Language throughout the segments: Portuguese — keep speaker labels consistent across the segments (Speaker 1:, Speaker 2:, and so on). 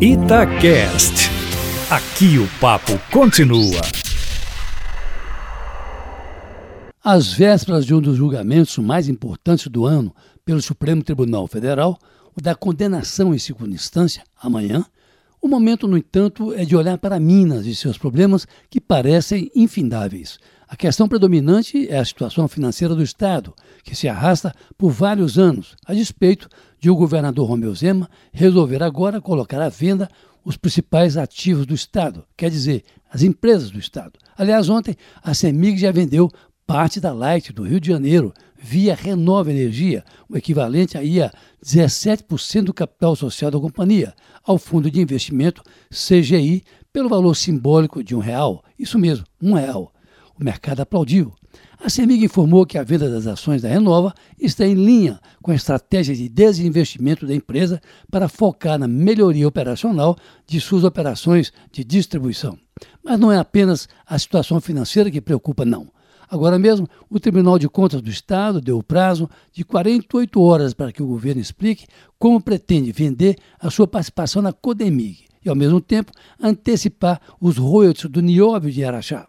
Speaker 1: Itacast. Aqui o papo continua.
Speaker 2: Às vésperas de um dos julgamentos mais importantes do ano pelo Supremo Tribunal Federal, o da condenação em segunda instância, amanhã, o momento, no entanto, é de olhar para Minas e seus problemas que parecem infindáveis. A questão predominante é a situação financeira do Estado, que se arrasta por vários anos, a despeito de o governador Romeu Zema resolver agora colocar à venda os principais ativos do Estado, quer dizer, as empresas do Estado. Aliás, ontem a CEMIG já vendeu parte da Light do Rio de Janeiro via Renova Energia, o equivalente aí a 17% do capital social da companhia, ao Fundo de Investimento CGI, pelo valor simbólico de um real. Isso mesmo, um real. O mercado aplaudiu. A CEMIG informou que a venda das ações da Renova está em linha com a estratégia de desinvestimento da empresa para focar na melhoria operacional de suas operações de distribuição. Mas não é apenas a situação financeira que preocupa, não. Agora mesmo, o Tribunal de Contas do Estado deu o prazo de 48 horas para que o governo explique como pretende vender a sua participação na Codemig e, ao mesmo tempo, antecipar os royalties do nióbio de Araxá.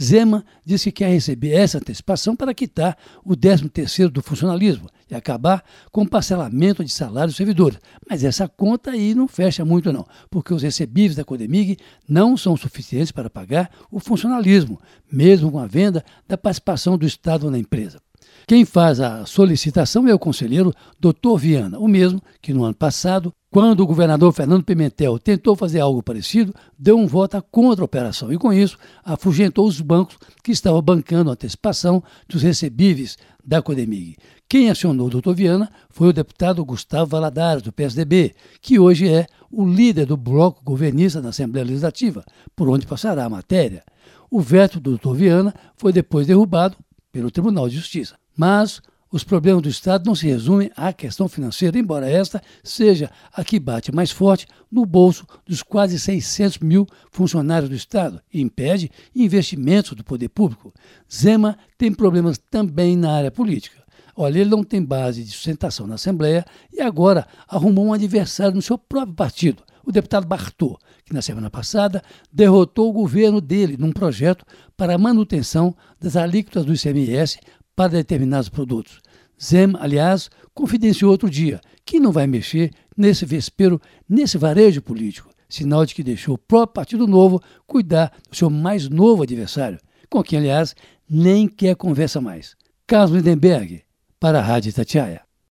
Speaker 2: Zema disse que quer receber essa antecipação para quitar o 13º do funcionalismo e acabar com o parcelamento de salários servidores. Mas essa conta aí não fecha muito não, porque os recebíveis da Codemig não são suficientes para pagar o funcionalismo, mesmo com a venda da participação do Estado na empresa. Quem faz a solicitação é o conselheiro Dr. Viana, o mesmo que no ano passado quando o governador Fernando Pimentel tentou fazer algo parecido, deu um voto contra a operação e, com isso, afugentou os bancos que estavam bancando a antecipação dos recebíveis da Codemig. Quem acionou o doutor Viana foi o deputado Gustavo Valadares, do PSDB, que hoje é o líder do bloco governista na Assembleia Legislativa, por onde passará a matéria. O veto do doutor Viana foi depois derrubado pelo Tribunal de Justiça. Mas os problemas do Estado não se resumem à questão financeira, embora esta seja a que bate mais forte no bolso dos quase 600 mil funcionários do Estado e impede investimentos do poder público. Zema tem problemas também na área política. Olha, ele não tem base de sustentação na Assembleia e agora arrumou um adversário no seu próprio partido, o deputado Bartô, que na semana passada derrotou o governo dele num projeto para a manutenção das alíquotas do ICMS para determinados produtos. Zem, aliás, confidenciou outro dia que não vai mexer nesse vespero, nesse varejo político, sinal de que deixou o próprio Partido Novo cuidar do seu mais novo adversário, com quem, aliás, nem quer conversa mais. Carlos Lindenberg, para a Rádio Tatiaia.